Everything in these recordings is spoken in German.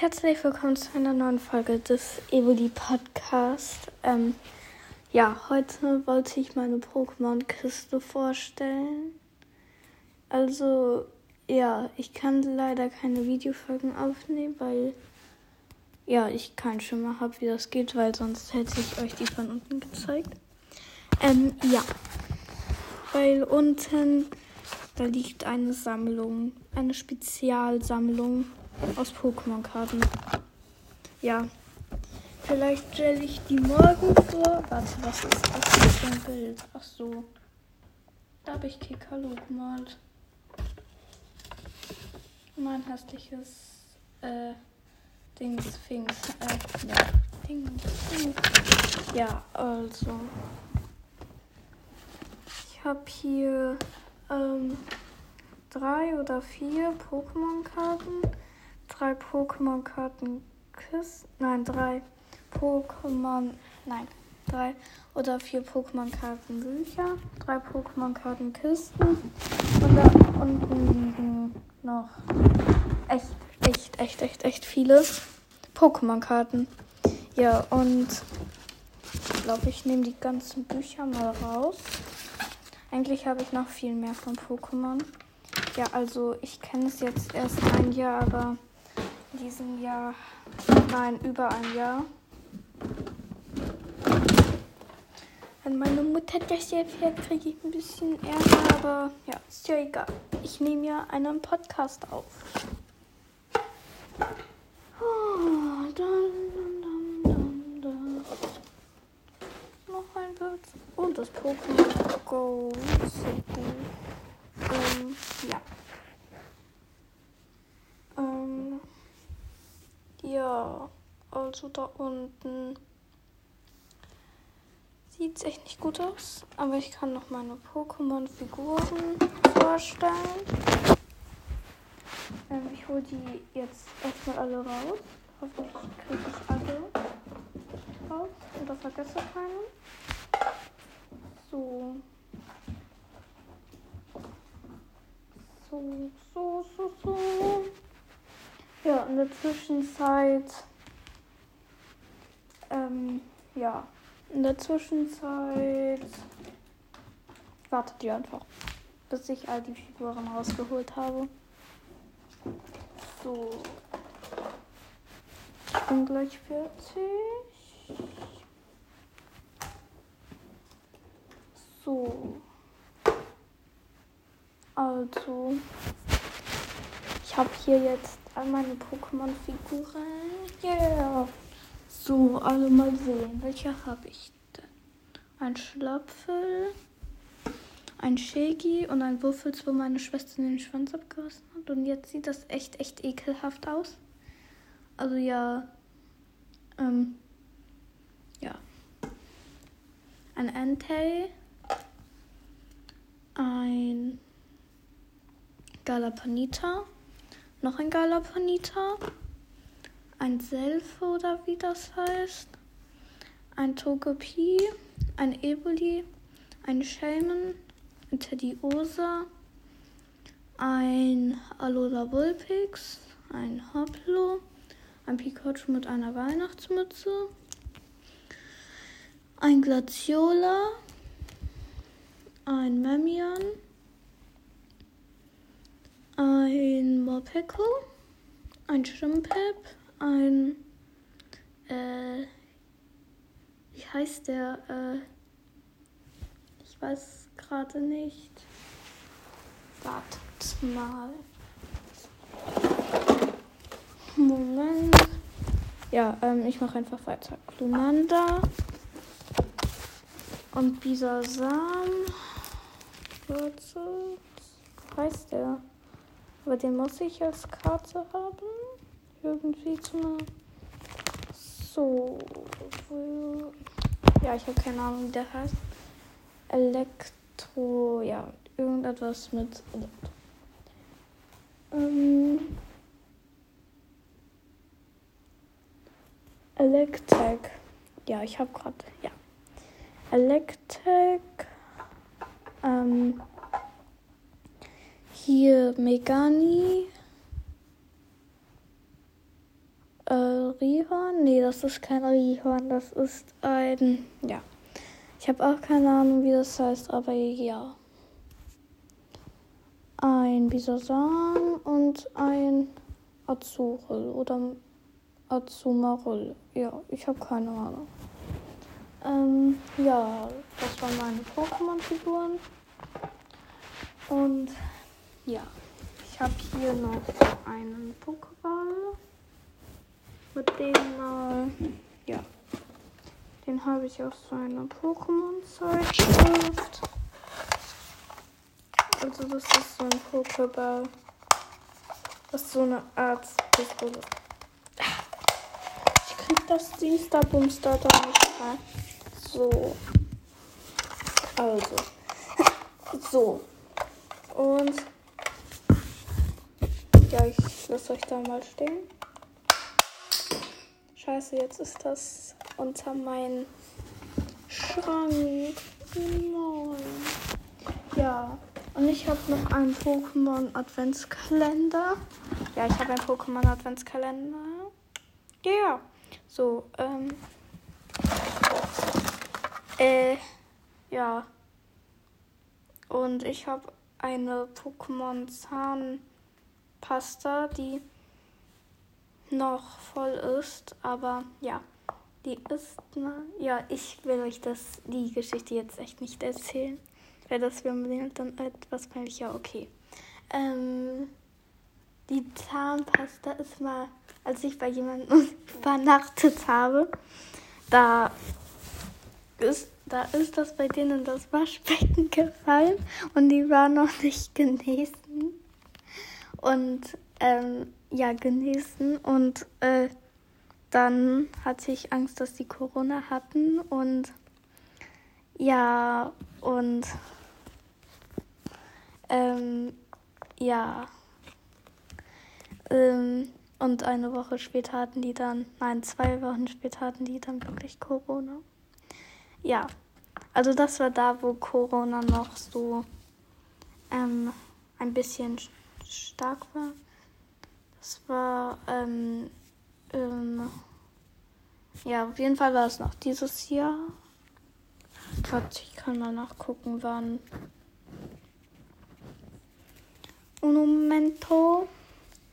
Herzlich willkommen zu einer neuen Folge des Evoli Podcast. Ähm, ja, heute wollte ich meine Pokémon-Kiste vorstellen. Also, ja, ich kann leider keine Videofolgen aufnehmen, weil ja, ich keinen Schimmer habe, wie das geht, weil sonst hätte ich euch die von unten gezeigt. Ähm, ja. Weil unten da liegt eine Sammlung, eine Spezialsammlung aus Pokémon-Karten. Ja. Vielleicht stelle ich die morgen vor. Warte, was ist das für ein Bild? Ach so. Da habe ich Kekalo gemalt. Mein hässliches äh, Dings, Fings. Äh, ja. Ding, Ding. Ja, also. Ich habe hier ähm, drei oder vier Pokémon-Karten drei Pokémon-Karten Kisten. Nein, drei Pokémon. Nein, drei oder vier Pokémon-Karten Bücher. Drei Pokémon-Karten Kisten. Und da unten liegen noch echt, echt, echt, echt, echt viele Pokémon-Karten. Ja, und ich glaube, ich nehme die ganzen Bücher mal raus. Eigentlich habe ich noch viel mehr von Pokémon. Ja, also ich kenne es jetzt erst ein Jahr, aber in diesem Jahr, nein, über ein Jahr. Wenn meine Mutter das hört, kriege ich ein bisschen Ärger, aber ja, ist ja egal. Ich nehme ja einen Podcast auf. Oh, dann, dann, dann, Noch ein Bild. Und das Pokémon Go. Ähm, ja. Ja, also da unten sieht echt nicht gut aus. Aber ich kann noch meine Pokémon-Figuren vorstellen. Ähm, ich hole die jetzt erstmal alle raus. Hoffentlich kriege ich alle raus. Oder vergesse keinen. So. So, so, so, so. Ja, in der Zwischenzeit. Ja. In der Zwischenzeit. Wartet ihr einfach, bis ich all die Figuren rausgeholt habe. So. Ich bin gleich fertig. So. Also. Ich habe hier jetzt all meine Pokémon-Figuren. Yeah. So, alle mal sehen. Welche habe ich denn? Ein Schlapfel, ein Shaggy und ein Würfels, wo meine Schwester den Schwanz abgerissen hat. Und jetzt sieht das echt, echt ekelhaft aus. Also ja, ähm, ja. Ein Entei, ein Galapanita noch ein Galapanita, ein Selfe oder wie das heißt, ein Togepi, ein Eboli, ein Shaman, ein Teddy-Osa, ein Alola Vulpix, ein Hoplo, ein Pikachu mit einer Weihnachtsmütze, ein Glaciola, ein Memian, ein Morpeko, ein Schimpep, ein, äh, wie heißt der, äh, ich weiß gerade nicht. Wartet mal. Moment. Ja, ähm, ich mache einfach weiter. Glumanda und Bisasam. Was heißt der? Aber den muss ich als Karte haben. Irgendwie zu einer. So. Ja, ich habe keine Ahnung, wie der heißt. Elektro. Ja, irgendetwas mit. Ähm. Electek. Ja, ich habe gerade. Ja. Electek. Ähm. Hier Megani. Rihorn. Nee, das ist kein Rihorn. Das ist ein. Ja. Ich habe auch keine Ahnung, wie das heißt, aber ja. Ein Bisasam und ein Azurel oder Azumarel. Ja, ich habe keine Ahnung. Ähm, ja, das waren meine Pokémon-Figuren. Und ja, ich habe hier noch einen Pokéball. Mit dem mal, ja, den habe ich aus so einer Pokémon-Zeitschrift. Also das ist so ein Pokéball. Das ist so eine Art Pistole. Ich krieg das Dienstag-Bumster da nicht rein. So. Also. So. Und ja, ich lasse euch da mal stehen. Scheiße, jetzt ist das unter meinen Schrank. Nein. Ja, und ich habe noch einen Pokémon Adventskalender. Ja, ich habe einen Pokémon Adventskalender. Ja, yeah. so, ähm. Äh, ja. Und ich habe eine Pokémon Zahnpasta, die noch voll ist, aber ja, die ist, na, ja, ich will euch das, die Geschichte jetzt echt nicht erzählen, weil das wäre dann etwas peinlich, ja, okay. Ähm, die Zahnpasta ist mal, als ich bei jemandem übernachtet habe, da ist, da ist das bei denen das Waschbecken gefallen und die war noch nicht genesen. Und ähm, ja, genesen. Und äh, dann hatte ich Angst, dass die Corona hatten. Und ja, und ähm, ja. Ähm, und eine Woche später hatten die dann, nein, zwei Wochen später hatten die dann wirklich Corona. Ja, also das war da, wo Corona noch so ähm, ein bisschen stark war. Das war, ähm, ähm, ja, auf jeden Fall war es noch dieses Jahr. Gott, ich kann mal nachgucken, wann. Un momento.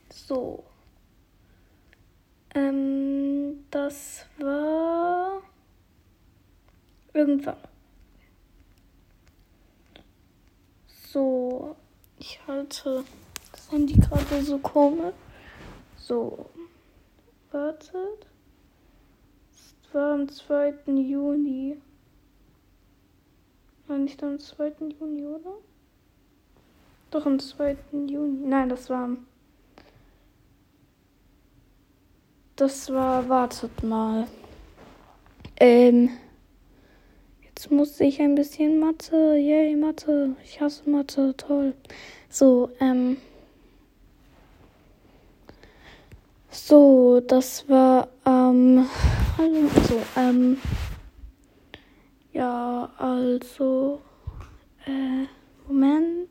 So. Ähm, das war irgendwann. So, ich halte das Handy gerade so komisch. So, wartet. Es war am 2. Juni. War nicht am 2. Juni, oder? Doch am 2. Juni. Nein, das war am. Das war, wartet mal. Ähm. Jetzt musste ich ein bisschen Mathe. Yay, Mathe. Ich hasse Mathe. Toll. So, ähm. So, das war, ähm. Also, ähm. Ja, also. Äh, Moment.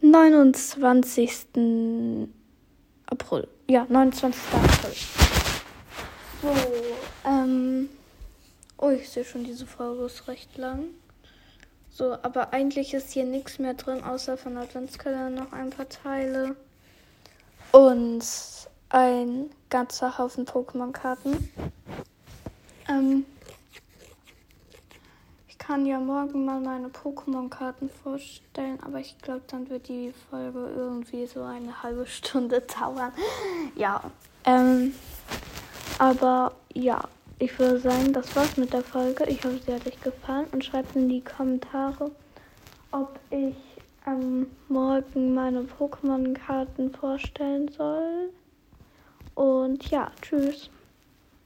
29. April. Ja, 29. April. So, ähm. Oh, ich sehe schon, diese Folge ist recht lang. So, aber eigentlich ist hier nichts mehr drin, außer von Adventskalender noch ein paar Teile. Und ein ganzer Haufen Pokémon-Karten. Ähm, ich kann ja morgen mal meine Pokémon-Karten vorstellen, aber ich glaube, dann wird die Folge irgendwie so eine halbe Stunde dauern. Ja, ähm, aber ja. Ich würde sagen, das war's mit der Folge. Ich hoffe, sie hat euch gefallen und schreibt in die Kommentare, ob ich ähm, morgen meine Pokémon-Karten vorstellen soll. Und ja, tschüss.